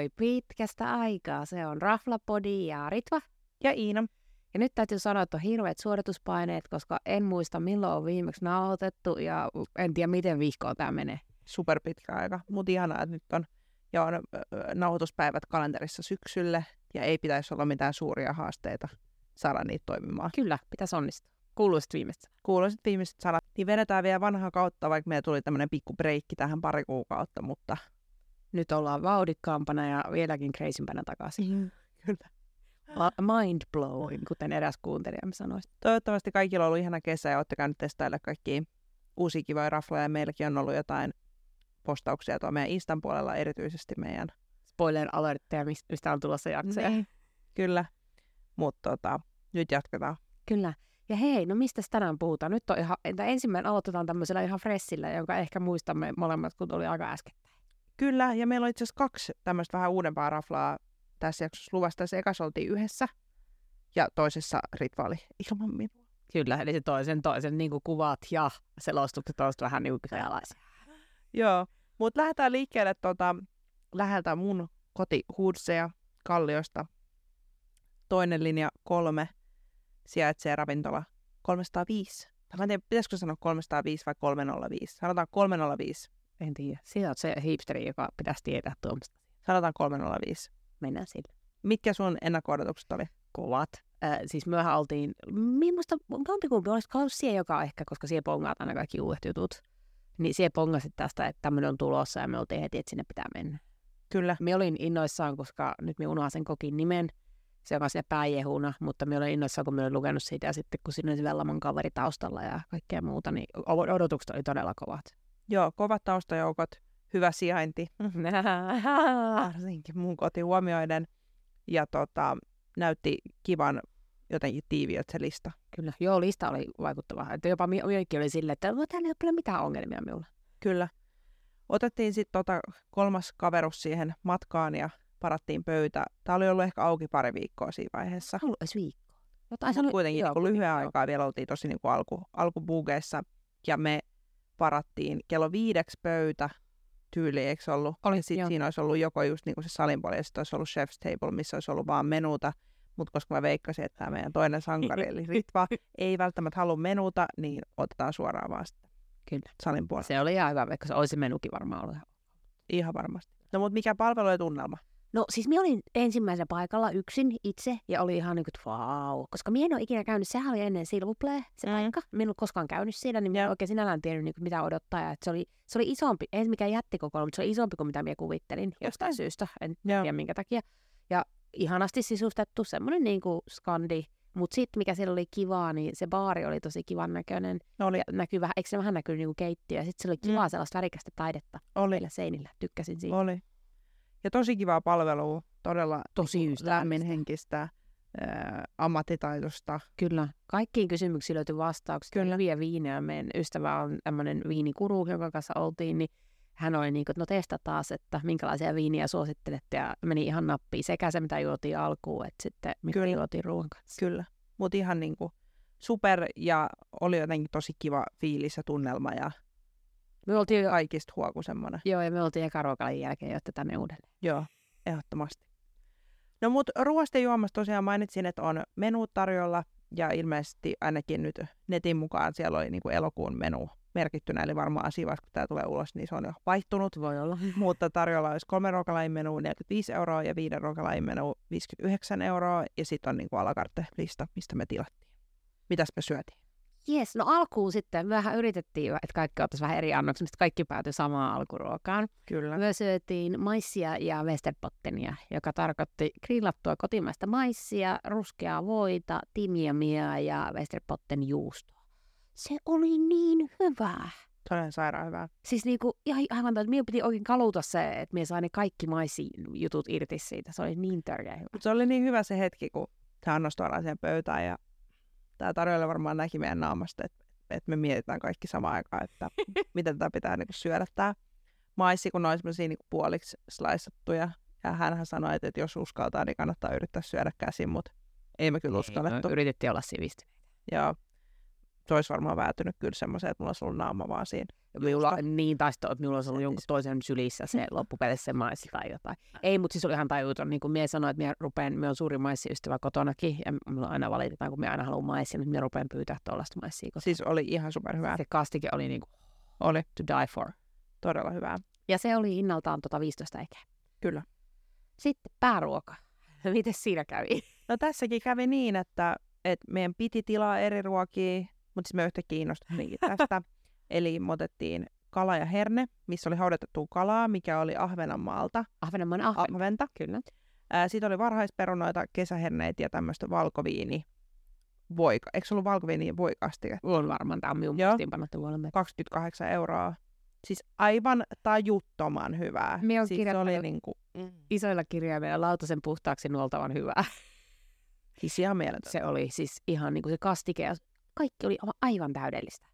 Moi pitkästä aikaa. Se on Raflapodi ja Ritva. Ja Iina. Ja nyt täytyy sanoa, että on hirveät suorituspaineet, koska en muista milloin on viimeksi nauhoitettu ja en tiedä miten vihkoon tämä menee. Super pitkä aika. Mutta ihanaa, että nyt on, ja on nauhoituspäivät kalenterissa syksylle ja ei pitäisi olla mitään suuria haasteita saada niitä toimimaan. Kyllä, pitäisi onnistua. Kuuluisit viimeistä. Kuuluisit viimeiset sanat. Niin vedetään vielä vanhaa kautta, vaikka meillä tuli tämmöinen pikku breikki tähän pari kuukautta, mutta... Nyt ollaan vauhdikkaampana ja vieläkin kreisimpänä takaisin. Mm, kyllä. Mind blowing, kuten eräs kuuntelijamme sanoi. Toivottavasti kaikilla on ollut ihana kesä ja olette käynyt testailla kaikki uusia kivoja rafloja. Meilläkin on ollut jotain postauksia tuolla meidän Instan puolella, erityisesti meidän... Spoiler alertteja, mistä on tulossa jaksoja. Niin. Kyllä, mutta tota, nyt jatketaan. Kyllä. Ja hei, no mistä tänään puhutaan? Nyt on ihan, ensimmäinen aloitetaan tämmöisellä ihan fressillä, jonka ehkä muistamme molemmat, kun tuli aika äskettäin. Kyllä, ja meillä on itse asiassa kaksi tämmöistä vähän uudempaa raflaa tässä jaksossa luvasta. Se ekas oltiin yhdessä, ja toisessa Ritva oli ilman minua. Kyllä, eli se toisen, toisen niin kuin kuvat ja selostukset olisivat vähän niin Joo, mutta lähdetään liikkeelle tota, läheltä mun koti Hudseja Kalliosta. Toinen linja kolme sijaitsee ravintola 305. Mä en tiedä, pitäisikö sanoa 305 vai 305. Sanotaan 305. En tiedä. Siinä on se hipsteri, joka pitäisi tietää tuomasta. Sanotaan 305. Mennään sille. Mitkä sun ennakko-odotukset oli? Kovat. Äh, siis myöhän oltiin, minusta jompikumpi olisi ollut sie, joka ehkä, koska sie pongaat aina kaikki uudet jutut. Niin sie pongasit tästä, että tämmöinen on tulossa ja me oltiin heti, että sinne pitää mennä. Kyllä. Me olin innoissaan, koska nyt me unohan sen kokin nimen se on sinne pääjehuna, mutta minä olen innoissaan, kun minä olen lukenut siitä ja sitten kun siinä oli se Vellaman kaveri taustalla ja kaikkea muuta, niin odotukset oli todella kovat. Joo, kovat taustajoukot, hyvä sijainti, varsinkin mun koti huomioiden. Ja tota, näytti kivan jotenkin tiiviöt se lista. Kyllä, joo, lista oli vaikuttava. Että jopa minäkin oli silleen, että no, täällä ei ole mitään ongelmia minulla. Kyllä. Otettiin sitten tota kolmas kaverus siihen matkaan ja parattiin pöytä. Tämä oli ollut ehkä auki pari viikkoa siinä vaiheessa. Ollut edes viikko. Jotain sanoi, kuitenkin joo, kun lyhyen aikaa vielä oltiin tosi niin kuin alku, alkubugeissa. Ja me parattiin kello viideksi pöytä tyyli, eikö ollut? Oli, sitten siinä olisi ollut joko just niin kuin se salin puoli, ja sitten olisi ollut chef's table, missä olisi ollut vaan menuta. Mutta koska mä veikkasin, että tämä meidän toinen sankari, eli Ritva, ei välttämättä halua menuta, niin otetaan suoraan vaan sitten Kyllä. salin puolella. Se oli ihan hyvä, vaikka se olisi menukin varmaan ollut. Ihan varmasti. No mutta mikä palvelu ja tunnelma? No siis minä olin ensimmäisellä paikalla yksin itse ja oli ihan niin kuin, wow. Koska minä en ole ikinä käynyt, sehän oli ennen Silvuplay se mm. paikka. Minä en ole koskaan käynyt siinä, niin minä oikein sinällään tiennyt niin kuin, mitä odottaa. Ja, että se, oli, se oli isompi, ei mikään jättikokous, mutta se oli isompi kuin mitä minä kuvittelin jostain syystä. En Joo. tiedä minkä takia. Ja ihanasti sisustettu, semmoinen niin kuin skandi. Mutta sitten mikä siellä oli kivaa, niin se baari oli tosi kivan näköinen. Oli. Ja näkyy vähän, eikö se vähän näkyy niin keittiö. Ja sitten se oli kivaa mm. sellaista värikästä taidetta. Oli. seinillä, tykkäsin siitä. Oli. Ja tosi kivaa palvelua, todella tosi lämminhenkistä, äh, ammattitaitosta. Kyllä. Kaikkiin kysymyksiin löytyi vastauksia. Kyllä. Hyviä viinejä. Meidän ystävä on tämmöinen viinikuru, jonka kanssa oltiin, niin hän oli niin kuin, no testa taas, että minkälaisia viiniä suosittelette, ja meni ihan nappiin sekä se, mitä juotiin alkuun, että sitten mitä Kyllä. juotiin ruoan kanssa. Kyllä, mutta ihan niin kuin super, ja oli jotenkin tosi kiva fiilis ja tunnelma, ja me oltiin jo... kaikista huoku semmoinen. Joo, ja me oltiin eka ruokalin jälkeen jo tänne uudelleen. Joo, ehdottomasti. No mut ruoasta ja juomasta tosiaan mainitsin, että on menu tarjolla, ja ilmeisesti ainakin nyt netin mukaan siellä oli niin kuin elokuun menu merkittynä, eli varmaan siinä kun tämä tulee ulos, niin se on jo vaihtunut. Voi olla. Mutta tarjolla olisi kolme ruokalajin menu 45 euroa ja viiden ruokalajin menu 59 euroa, ja sitten on niin kuin alakarte-lista, mistä me tilattiin. Mitäs me syötiin? Jes, no alkuun sitten vähän yritettiin, että kaikki ottaisi vähän eri annoksia, mistä kaikki päätyi samaan alkuruokaan. Kyllä. Me syötiin maissia ja westerpottenia, joka tarkoitti grillattua kotimaista maissia, ruskeaa voita, timjamia ja westerpotten juustoa. Se oli niin hyvää. Todella sairaan hyvää. Siis niinku, ihan aivan, että minun piti oikein kaluta se, että minä sain ne kaikki maissijutut irti siitä. Se oli niin törkeä hyvä. se oli niin hyvä se hetki, kun se annos tuodaan siihen pöytään ja tämä tarjolla varmaan näki meidän naamasta, että, että me mietitään kaikki samaan aikaan, että miten tätä pitää niin kuin syödä tämä maissi, kun ne on semmoisia niin puoliksi slaissattuja. Ja hän sanoi, että, että jos uskaltaa, niin kannattaa yrittää syödä käsin, mutta ei me kyllä uskallettu. No, yritettiin olla sivistyneitä. Joo. se olisi varmaan väätynyt kyllä semmoiseen, että mulla olisi ollut naama vaan siinä. Minulla, niin taisi että minulla olisi ollut jonkun toisen sylissä se loppupeleissä se maissi tai jotain. Ei, mutta siis oli ihan tajuton. Niin kuin minä sanoin, että minä rupean, minä olen suuri maissiystävä kotonakin, ja minulla aina valitetaan, kun minä aina haluan maissia, mutta minä rupean pyytää tuollaista maissia. Koska Siis oli ihan superhyvää. se kastike oli niin kuin Oli to die for. todella hyvää. Ja se oli hinnaltaan tota 15 eikä. Kyllä. Sitten pääruoka. Miten siinä kävi? No tässäkin kävi niin, että, että meidän piti tilaa eri ruokia, mutta sitten me yhtäkkiä innostuttiin tästä. Eli me otettiin kala ja herne, missä oli haudatettua kalaa, mikä oli Ahvenanmaalta. Ahvenanmaan ahven. Ahventa. Kyllä. Ää, Sitten oli varhaisperunoita, kesäherneitä ja tämmöistä valkoviini. Voika. Eikö se ollut valkoviini voikastike? On varmaan, tämä on minun Joo. muistiinpanottu vuonna. 28 euroa. Siis aivan tajuttoman hyvää. Me on siis oli niinku, mm. Isoilla kirjaimilla lautasen puhtaaksi nuoltavan hyvää. siis ihan mieletön. Se oli siis ihan niin kuin se kastike ja kaikki oli aivan täydellistä.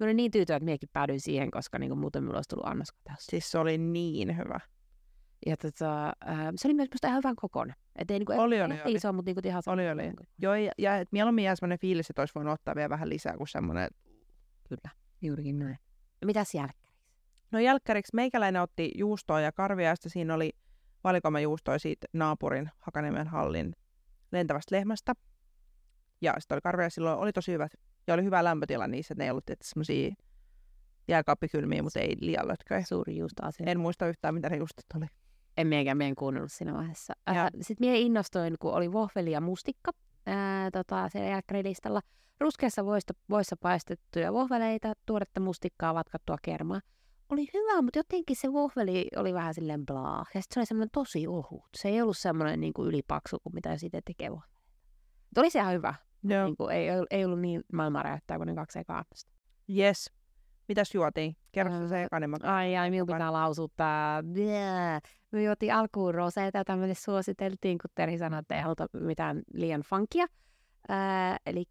Mä olin niin tyytyväinen, että minäkin päädyin siihen, koska niin kuin muuten minulla olisi tullut annoskateus. Siis se oli niin hyvä. Ja tota, äh, se oli myös musta ihan hyvän kokoinen. Et ei, niin kuin, Oli, ei, oli, ei oli. iso, mutta niin kuin ihan Oli, oli. Joo, ja, ja et mieluummin jää semmoinen fiilis, että olisi voinut ottaa vielä vähän lisää kuin semmoinen. Kyllä, juurikin näin. No mitäs jälkeen? No jälkkäriksi meikäläinen otti juustoa ja karvia, ja sitten siinä oli valikoima juustoa siitä naapurin Hakaniemen hallin lentävästä lehmästä. Ja sitten oli karvia, silloin oli tosi hyvät. Ja oli hyvä lämpötila niissä, että ne ei ollut semmoisia jääkaappikylmiä, mutta ei liian lötköjä. Suuri juusto asia. En muista yhtään, mitä ne juustot oli. En miekään meidän kuunnellut siinä vaiheessa. Ja- Äh, Sitten mie innostuin, kun oli vohveli ja mustikka ää, tota, siellä jälkkärilistalla. Ruskeassa voissa, voissa paistettuja vohveleita, tuoretta mustikkaa, vatkattua kermaa. Oli hyvä, mutta jotenkin se vohveli oli vähän silleen blaa. Ja sitten se oli semmoinen tosi ohut. Se ei ollut semmoinen niin kuin ylipaksu kuin mitä siitä tekee vohveleita. Oli se ihan hyvä. Joo. Niin kuin, ei, ei ollut niin maailmaa räjäyttää kuin ne kaksi ekaa. Yes. Mitäs juotiin? Kerro se ekainen. Mä... Ai ai, minun pitää lausua tää. Blää. Me juotiin alkuun roseita, jota meille suositeltiin, kun Terhi sanoi, että ei haluta mitään liian funkia. Äh, Eli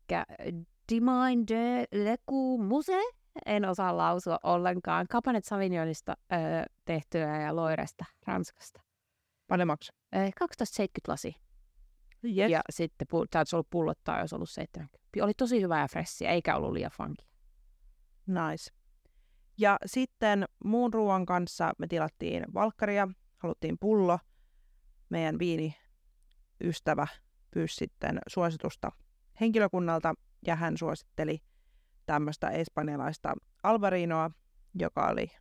Dimine de Lecu Muse. En osaa lausua ollenkaan. Cabernet Sauvignonista äh, tehtyä ja Loiresta, Ranskasta. Paljon maksaa? Äh, 12,70 lasi. Yes. Ja sitten täytyisi ollut pullottaa, jos ollut 70. Oli tosi hyvää ja fressiä, eikä ollut liian funkia. Nice. Ja sitten muun ruoan kanssa me tilattiin valkkaria, haluttiin pullo. Meidän viiniystävä pyysi sitten suositusta henkilökunnalta ja hän suositteli tämmöistä espanjalaista albarinoa, joka oli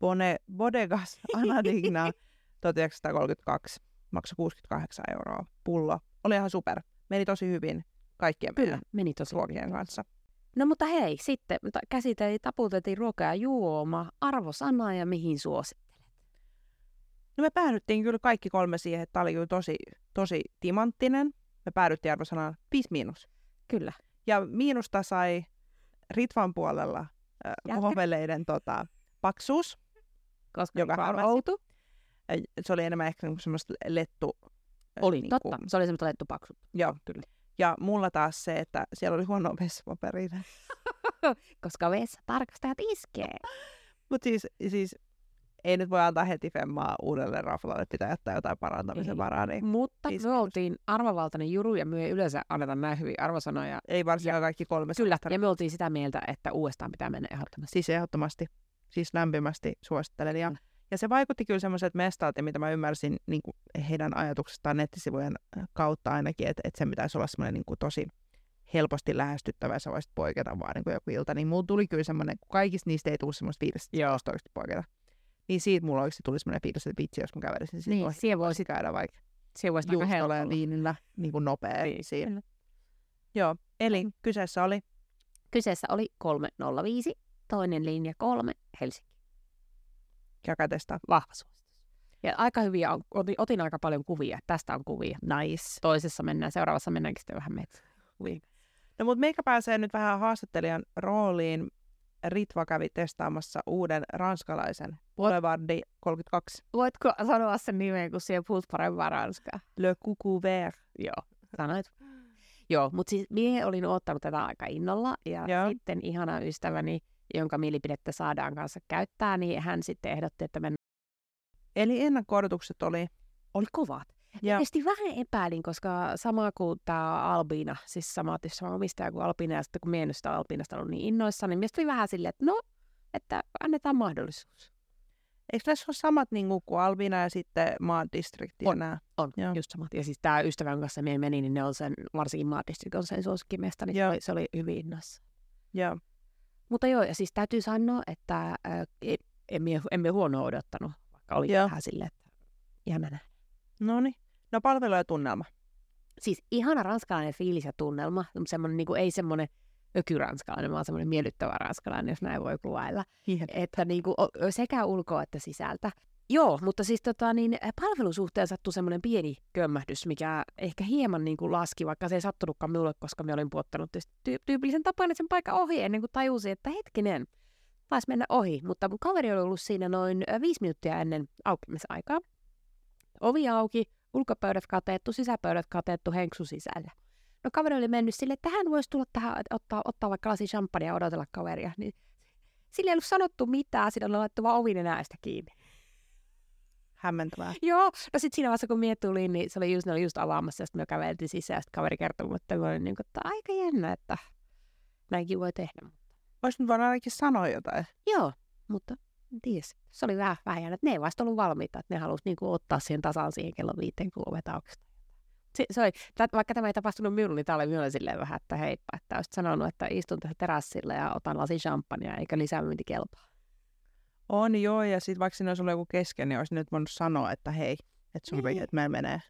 Bone, Bodegas Anadigna 1932, maksoi 68 euroa pullo. Oli ihan super. Meni tosi hyvin kaikkien Kyllä, meni tosi ruokien kanssa. No mutta hei, sitten käsiteltiin, taputeltiin ruoka ja juoma, arvosana ja mihin suosittelet. No me päädyttiin kyllä kaikki kolme siihen, että tämä oli tosi, tosi timanttinen. Me päädyttiin arvosanaan 5 miinus. Kyllä. Ja miinusta sai Ritvan puolella äh, Jätkä. vohveleiden tota, paksuus. Koska Joka on outo. Se oli enemmän ehkä niinku semmoista lettu. Oli, niinku- totta. Se oli semmoista lettupaksu. Joo, kyllä. Ja mulla taas se, että siellä oli huono vessapaperia. Koska vessa tarkastajat iskee. Mutta siis, siis ei nyt voi antaa heti femmaa uudelle raflalle, pitää jättää jotain parantamisen varaa. Niin Mutta me oltiin arvovaltainen juru ja me ei yleensä anneta näin hyviä arvosanoja. ei varsinkaan kaikki kolme Kyllä, ja me oltiin sitä mieltä, että uudestaan pitää mennä ehdottomasti. Siis ehdottomasti, siis lämpimästi suosittelen. Ja, Mm. Ja se vaikutti kyllä semmoiselta mestaalta, mitä mä ymmärsin niin kuin heidän ajatuksestaan nettisivujen kautta ainakin, että, että sen pitäisi olla semmoinen niin kuin tosi helposti lähestyttävä ja sä voisit poiketa vaan niin kuin joku ilta. Niin mulla tuli kyllä semmoinen, kun kaikista niistä ei tule semmoista fiilistä, että poiketa. Niin siitä mulla oikeasti tuli semmoinen fiilis, että vitsi, jos mä kävelisin Niin, ohi, siihen voisi käydä vaikka siihen aika juustolla ja helpolla. viinillä niin kuin nopea Niin, siinä. Joo, eli kyseessä oli Kyseessä oli 305, toinen linja 3, Helsinki. Käykää testaa. Vahva suositus. Ja aika hyviä, on, otin, otin aika paljon kuvia. Tästä on kuvia. Nice. Toisessa mennään, seuraavassa mennäänkin sitten vähän metsään. Kuvia. No mutta meikä pääsee nyt vähän haastattelijan rooliin. Ritva kävi testaamassa uuden ranskalaisen Boulevardi 32 Voitko sanoa sen nimen, kun siellä puhut parempaa ranskaa? Le Coucou Vert. Joo, sanoit. Joo, mutta siis minä olin ottanut tätä aika innolla ja Joo. sitten ihana ystäväni, jonka mielipidettä saadaan kanssa käyttää, niin hän sitten ehdotti, että mennään. Eli ennakko oli, Oli kovat. Ja. Tietysti vähän epäilin, koska sama kuin tämä Albina, siis sama, sama omistaja kuin Albina, ja sitten kun minä sitä Albinasta ollut niin innoissa, niin mielestäni vähän silleen, että no, että annetaan mahdollisuus. Eikö näissä ole samat niin kuin Albina ja sitten maadistrikti? On, nämä? on Joo. just samat. Ja siis tämä ystävän kanssa minä menin, niin ne on sen, varsinkin maadistrikti on sen suosikkimesta, niin se oli, se oli hyvin innoissa. Joo. Mutta joo, ja siis täytyy sanoa, että äh, emme, emme huonoa odottanut, vaikka oli Joo. vähän silleen, että nähdä. No niin. No palvelu ja tunnelma. Siis ihana ranskalainen fiilis ja tunnelma, semmoinen, niin kuin, ei semmoinen ökyranskalainen, vaan semmoinen miellyttävä ranskalainen, jos näin voi kuvailla. Että niin kuin, sekä ulkoa että sisältä. Joo, mutta siis tota, niin, palvelusuhteen sattui semmoinen pieni kömmähdys, mikä ehkä hieman niin kuin laski, vaikka se ei sattunutkaan minulle, koska me olin puottanut tyy- tyypillisen tapaan sen paikan ohi ennen kuin tajusin, että hetkinen, taisi mennä ohi. Mutta mun kaveri oli ollut siinä noin viisi minuuttia ennen aukemisaikaa. Ovi auki, ulkopöydät katettu, sisäpöydät katettu, henksu sisällä. No kaveri oli mennyt sille, että hän voisi tulla tähän, ottaa, ottaa vaikka lasi champagnea ja odotella kaveria. Niin sille ei ollut sanottu mitään, sillä oli laittu vaan ovin enäästä kiinni. Hämmentävää. Joo, no sitten siinä vaiheessa kun mie tulin, niin se oli just, ne oli just avaamassa, ja sitten me käveltiin sisään, ja sitten kaveri kertoi, että oli niin kuin, että aika jännä, että näinkin voi tehdä. Olisi nyt vaan ainakin sanoa jotain. Joo, mutta ties. Se oli vähän, vähän jännä, että ne ei vasta ollut valmiita, että ne halusivat niinku ottaa siihen tasan siihen kello viiteen, kun ovet aukista. Se, se oli, vaikka tämä ei tapahtunut minulle, niin tämä oli minulle silleen vähän, että heippa, että olisit sanonut, että istun tässä terassilla ja otan lasin champagnea, eikä lisämyynti kelpaa. On joo, ja sitten vaikka siinä olisi ollut joku kesken, niin olisi nyt voinut sanoa, että hei, että sun niin. että meillä menee.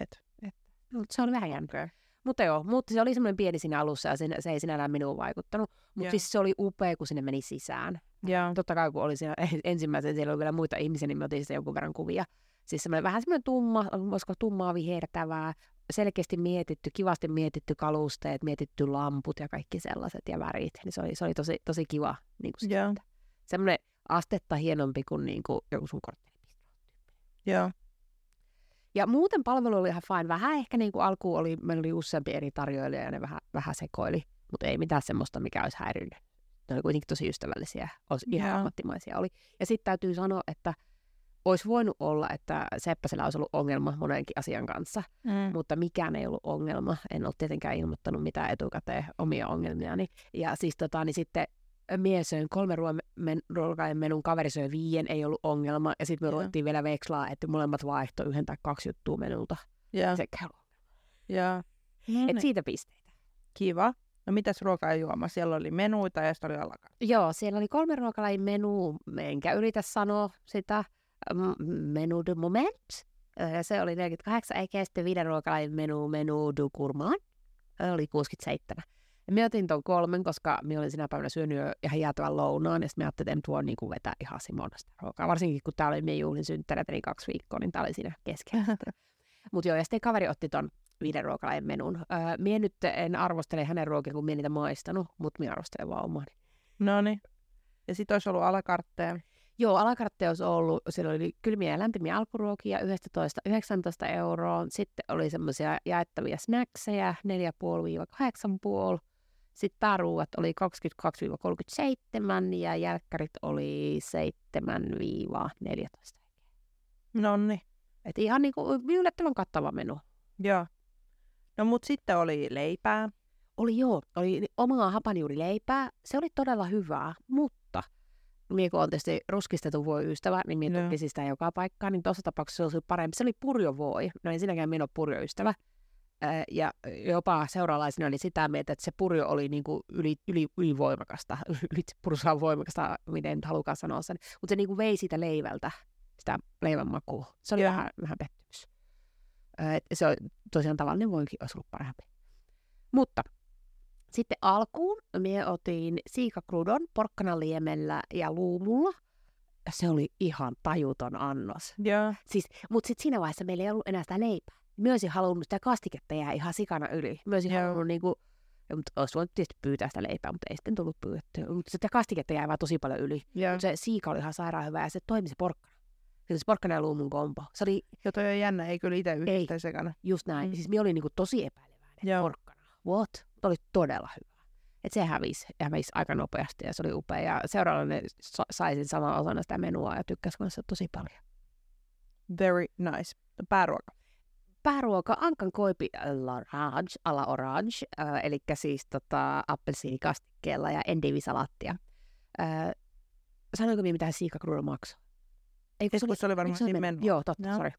Et. Et. Mutta se on vähän jännä. Mutta joo, mutta se oli semmoinen pieni siinä alussa ja se, se ei sinällään minuun vaikuttanut. Mutta yeah. siis se oli upea, kun sinne meni sisään. Yeah. Totta kai kun oli siinä ensimmäisen, siellä oli vielä muita ihmisiä, niin me otin jonkun verran kuvia. Siis semmoinen vähän semmoinen tumma, voisiko tummaa vihertävää, selkeästi mietitty, kivasti mietitty kalusteet, mietitty lamput ja kaikki sellaiset ja värit. Niin se oli, se oli tosi, tosi kiva. Niin kuin yeah. Semmoinen astetta hienompi kuin, niin kuin joku sun korttelipistro. Joo. Ja muuten palvelu oli ihan fine. Vähän ehkä niin kuin alkuun oli, meillä oli useampi eri tarjoilija ja ne vähän, vähän sekoili, mutta ei mitään semmoista, mikä olisi häirinnyt. Ne oli kuitenkin tosi ystävällisiä, olisi ihan yeah. ammattimaisia oli. Ja sitten täytyy sanoa, että olisi voinut olla, että Seppäsellä olisi ollut ongelma monenkin asian kanssa, mm. mutta mikään ei ollut ongelma. En ole tietenkään ilmoittanut mitään etukäteen omia ongelmiani. Ja siis tota, niin sitten mie söin kolme ruokainen menun, kaveri söi viien, ei ollut ongelma. Ja sitten me yeah. ruvettiin vielä vekslaa, että molemmat vaihto yhden tai kaksi juttua menulta. Yeah. Se käy yeah. Et siitä pisteitä. Kiva. No mitäs ruokaa ja juoma? Siellä oli menuita ja sitten oli alakar. Joo, siellä oli kolme ruokalajin menu, enkä yritä sanoa sitä menu du moment. Se oli 48, eikä sitten viiden ruokalajin menu, menu du gourmand. Oli 67. Ja mä otin ton kolmen, koska mä olin sinä päivänä syönyt jo ihan jäätävän lounaan, ja sitten mä ajattelin, että en tuo niin kuin vetää ihan Simonasta ruokaa. Varsinkin kun tää oli meidän juhlin synttäreitä, niin kaksi viikkoa, niin tää oli siinä keskellä. Mutta joo, ja sitten kaveri otti ton viiden ruokalain menun. Öö, mie nyt en arvostele hänen ruokia, kun mie niitä maistanut, mutta mie arvostelen vaan omani. No niin. Ja sitten olisi ollut alakartteja. Joo, alakartte olisi ollut, siellä oli kylmiä ja lämpimiä alkuruokia 11-19 euroa. Sitten oli semmoisia jaettavia snackseja 4,5-8,5 sitten pääruuat oli 22-37 ja jälkkärit oli 7-14. No niin. Että ihan niin kuin yllättävän kattava menu. Joo. No mut sitten oli leipää. Oli joo, oli omaa hapanjuurileipää. Se oli todella hyvää, mutta minä kun olen tietysti ruskistetun voi ystävä, niin minä no. sitä joka paikkaan, niin tuossa tapauksessa se olisi parempi. Se oli purjovoi. No en sinäkään minä ole purjoystävä ja jopa seuraalaisina oli sitä mieltä, että se purjo oli niin kuin yli, yli, ylivoimakasta, yli pursaa voimakasta, miten halukaan sanoa sen, mutta se niin kuin vei siitä leivältä sitä leivän makua. Se oli vähän, vähän pettymys. Et se on tosiaan tavallinen voinkin olisi ollut parempi. Mutta sitten alkuun me otin siikakrudon porkkanaliemellä ja luumulla. Se oli ihan tajuton annos. Yeah. Siis, mutta sitten siinä vaiheessa meillä ei ollut enää sitä leipää myös halunnut sitä kastiketta jää ihan sikana yli. Myös yeah. halunnut niin kuin, mutta olisi voinut tietysti pyytää sitä leipää, mutta ei sitten tullut pyydettyä. Mutta sitä kastiketta jäi vaan tosi paljon yli. Yeah. Mutta se siika oli ihan sairaan hyvä ja se toimi se porkkana. Se porkkana ja luumun kombo. Se oli... Jo toi on jännä, ei kyllä itse yhtään sekana. Just näin. Mm. Siis minä olin niinku tosi epäileväinen yeah. porkkana. What? Mutta oli todella hyvä. Et se hävisi, hävisi aika nopeasti ja se oli upea. Ja seuraavana saisin saman osan sitä menua ja tykkäsin kanssa tosi paljon. Very nice. Pääruoka. Pääruoka Ankan koipi l'orange, ala orange, äh, eli siis tota, appelsiinikastikkeella ja endivisalattia. Äh, sanoinko minä, mitä siikakruulla maksoi? Eikö se, se oli varmaan siinä men... Joo, totta, no. sorry.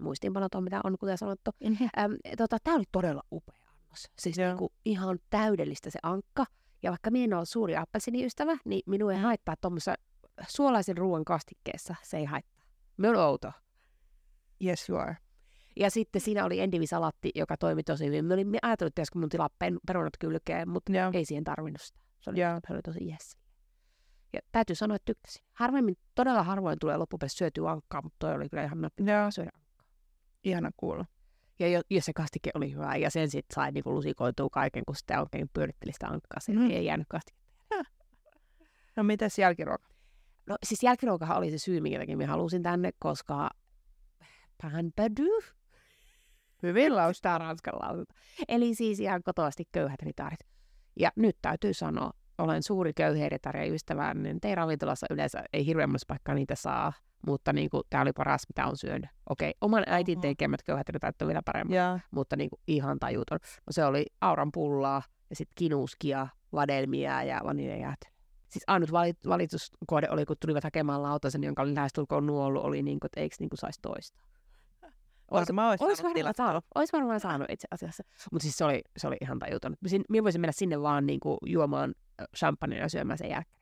Muistiinpanot on, mitä on, kuten sanottu. Mm-hmm. Ähm, tota, Tämä oli todella upea annos. Siis niinku, ihan täydellistä se ankka. Ja vaikka minä en ole suuri appelsiniystävä, niin minua ei mm. haittaa tuommoisessa suolaisen ruoan kastikkeessa. Se ei haittaa. Me on outo. Yes, you are. Ja sitten siinä oli endivisalatti, joka toimi tosi hyvin. Mä olin ajatellut, että mun tilaa perunat kylkeen, mutta yeah. ei siihen tarvinnut sitä. Se oli, yeah. se oli tosi yes. Ja täytyy sanoa, että tykkäsin. Harvemmin, todella harvoin tulee loppupeleissä syötyä ankkaa, mutta toi oli kyllä ihan nappi syödä ankkaa. Ihana kuulla. Ja jo, jos se kastike oli hyvä, ja sen sitten sai niinku lusikoitua kaiken, kun sitä oikein pyöritteli sitä ankkaa. Se mm. ei jäänyt kastiketta. No mitäs jälkiruoka? No siis jälkiruokahan oli se syy, minkä takia minä halusin tänne, koska pan padu. Hyvin laustaa ranskan lausunta. Eli siis ihan kotoasti köyhät ritaarit. Ja nyt täytyy sanoa, olen suuri köyhäritari ystävä, niin teidän ravintolassa yleensä ei hirveän paikkaa niitä saa, mutta niin kuin, tämä oli paras, mitä on syönyt. Okei, oman äitin tekemät köyhät ritaarit on vielä paremmin, yeah. mutta niin kuin, ihan tajuton. No, se oli auran pullaa ja sitten kinuskia, vadelmia ja vaniljajäätelöä siis ainut valituskohde oli, kun tulivat hakemaan lautasen, jonka oli lähestulkoon nuollut, oli niin kuin, että eikö niin kuin saisi toista. Varmaan olisi, ois varmaan saanut, ois varmaan saanut itse asiassa. Mutta siis se oli, se oli ihan tajuton. Minä voisin mennä sinne vaan niin kuin, juomaan champagnea ja syömään sen jälkeen.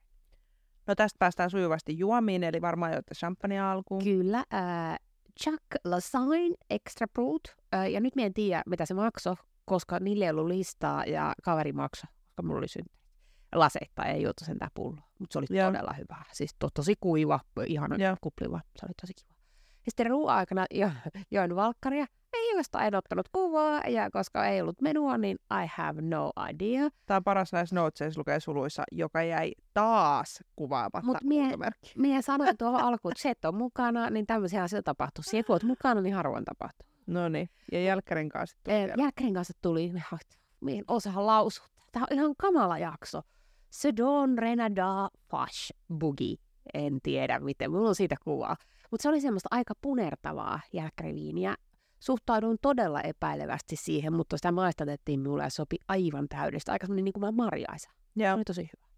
No tästä päästään sujuvasti juomiin, eli varmaan joitte champagnea alkuun. Kyllä. Äh, Chuck Lasagne Extra Brut. Äh, ja nyt minä en tiedä, mitä se maksoi, koska niille ei ollut listaa ja kaveri maksoi, koska mulla oli syntynyt laseittain ei juotu sen pullo. Mutta se oli Joo. todella hyvä. Siis to, tosi kuiva, ihana Joo. kupliva. Se oli tosi kiva. Ja sitten ruoan aikana jo, join valkkaria, ei josta en ottanut kuvaa, ja koska ei ollut menua, niin I have no idea. Tämä on paras näissä notesissa lukee suluissa, joka jäi taas kuvaamatta Mutta mie, mie sanoin tuohon alkuun, että se, että on mukana, niin tämmöisiä asioita tapahtuu. Se, kun olet mukana, niin harvoin tapahtuu. No niin, ja Jälkkärin kanssa tuli. Jälkkärin kanssa tuli, mihin osaa lausua. Tämä on ihan kamala jakso. Sedon Renada Fash Boogie. En tiedä miten, mulla on siitä kuvaa. Mutta se oli semmoista aika punertavaa jälkkäriviiniä. Suhtauduin todella epäilevästi siihen, mutta sitä maistatettiin mulle ja sopi aivan täydellistä. Aika semmoinen niin kuin marjaisa. Joo. Se oli tosi hyvä.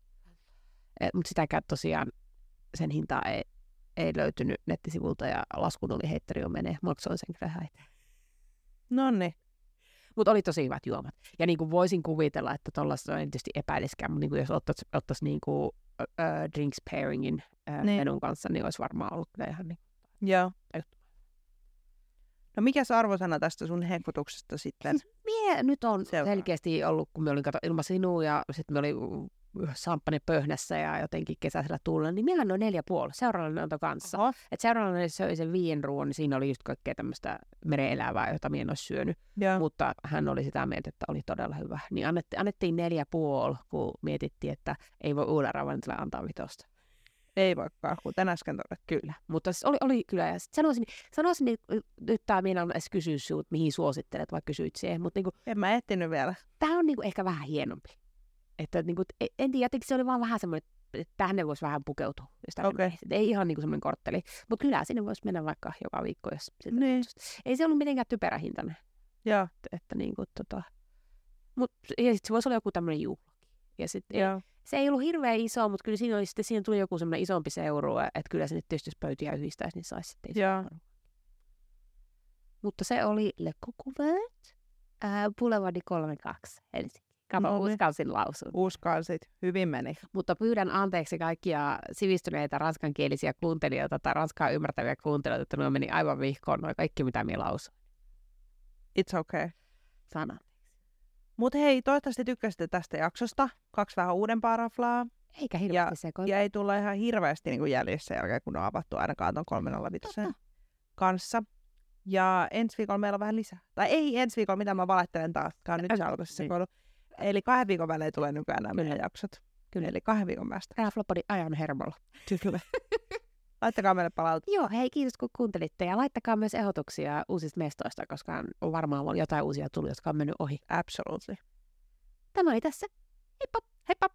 Mutta sitäkään tosiaan sen hintaa ei, ei löytynyt nettisivulta ja laskun oli heitteri jo menee. Maksoin sen kyllä häitä. No niin. Mutta oli tosi hyvät juomat. Ja niin kuin voisin kuvitella, että tuollaista en tietysti epäiliskään, mutta niin kuin jos ottaisi, ottaisi niin kuin, uh, drinks pairingin uh, niin. menun kanssa, niin olisi varmaan ollut kyllä ihan niin. Joo. No mikä arvosana tästä sun hehkutuksesta sitten? Siis mie nyt on Seuraa. selkeästi ollut, kun me olin kato ilman sinua ja sitten me oli samppani pöhnässä ja jotenkin kesäisellä tuulella, niin meillä on neljä puoli. Seuraavalla antoi kanssa. Oho. Et seuraavalla söi sen viien ruoan, niin siinä oli just kaikkea tämmöistä mereelävää, jota minä en olisi syönyt. Ja. Mutta hän oli sitä mieltä, että oli todella hyvä. Niin annettiin, annettiin neljä puoli, kun mietittiin, että ei voi uudella ravintolalla antaa vitosta. Ei voikaan, kuten äsken todettu. Kyllä, mutta siis oli, oli kyllä. Ja sanoisin, sanoisin niin, nyt tämä minä on edes kysyä sinut, mihin suosittelet, vai kysyit siihen. Mutta niin kuin, en mä ehtinyt vielä. Tämä on niin kuin, ehkä vähän hienompi. Että niin kuin, en tiedä, jotenkin se oli vaan vähän semmoinen, että tänne voisi vähän pukeutua. Okay. Ei ihan niin kuin semmoinen kortteli. Mutta kyllä sinne voisi mennä vaikka joka viikko, jos niin. Ei se ollut mitenkään typerä hintainen. Joo. Että, että niin kuin, tota... Mut, ja sitten se voisi olla joku tämmöinen juhlakin. Ja sit, ei, se ei ollut hirveän iso, mutta kyllä siinä, oli, sitten, siinä tuli joku semmoinen isompi seurue, että kyllä se nyt tietysti jos pöytiä yhdistäisi, niin saisi sitten Joo. Mutta se oli Le Cocouvert, äh, Boulevardi 32 Helsinki. Kato, no, uskalsin lausua. Uskalsit, hyvin meni. Mutta pyydän anteeksi kaikkia sivistyneitä ranskankielisiä kuuntelijoita tai ranskaa ymmärtäviä kuuntelijoita, että nuo meni aivan vihkoon noin kaikki, mitä minä lausuin. It's okay. Sana. Mutta hei, toivottavasti tykkäsitte tästä jaksosta. Kaksi vähän uudempaa raflaa. Eikä hirveästi ja, ja ei tulla ihan hirveästi niin jäljessä jälkeen, kun on avattu ainakaan tuon 305 kanssa. Ja ensi viikolla meillä on vähän lisää. Tai ei ensi viikolla, mitä mä valehtelen taas. Tämä on nyt se alkoi se niin. Eli kahden viikon välein tulee nykyään nämä meidän jaksot. Kyllä. Eli kahden viikon päästä. Raflopodin ajan hermolla. Kyllä. Laittakaa meille palautetta. Joo, hei kiitos kun kuuntelitte ja laittakaa myös ehdotuksia uusista mestoista, koska on varmaan jotain uusia tullut, jotka on mennyt ohi. Absolutely. Tämä oli tässä. Heippa! Heippa!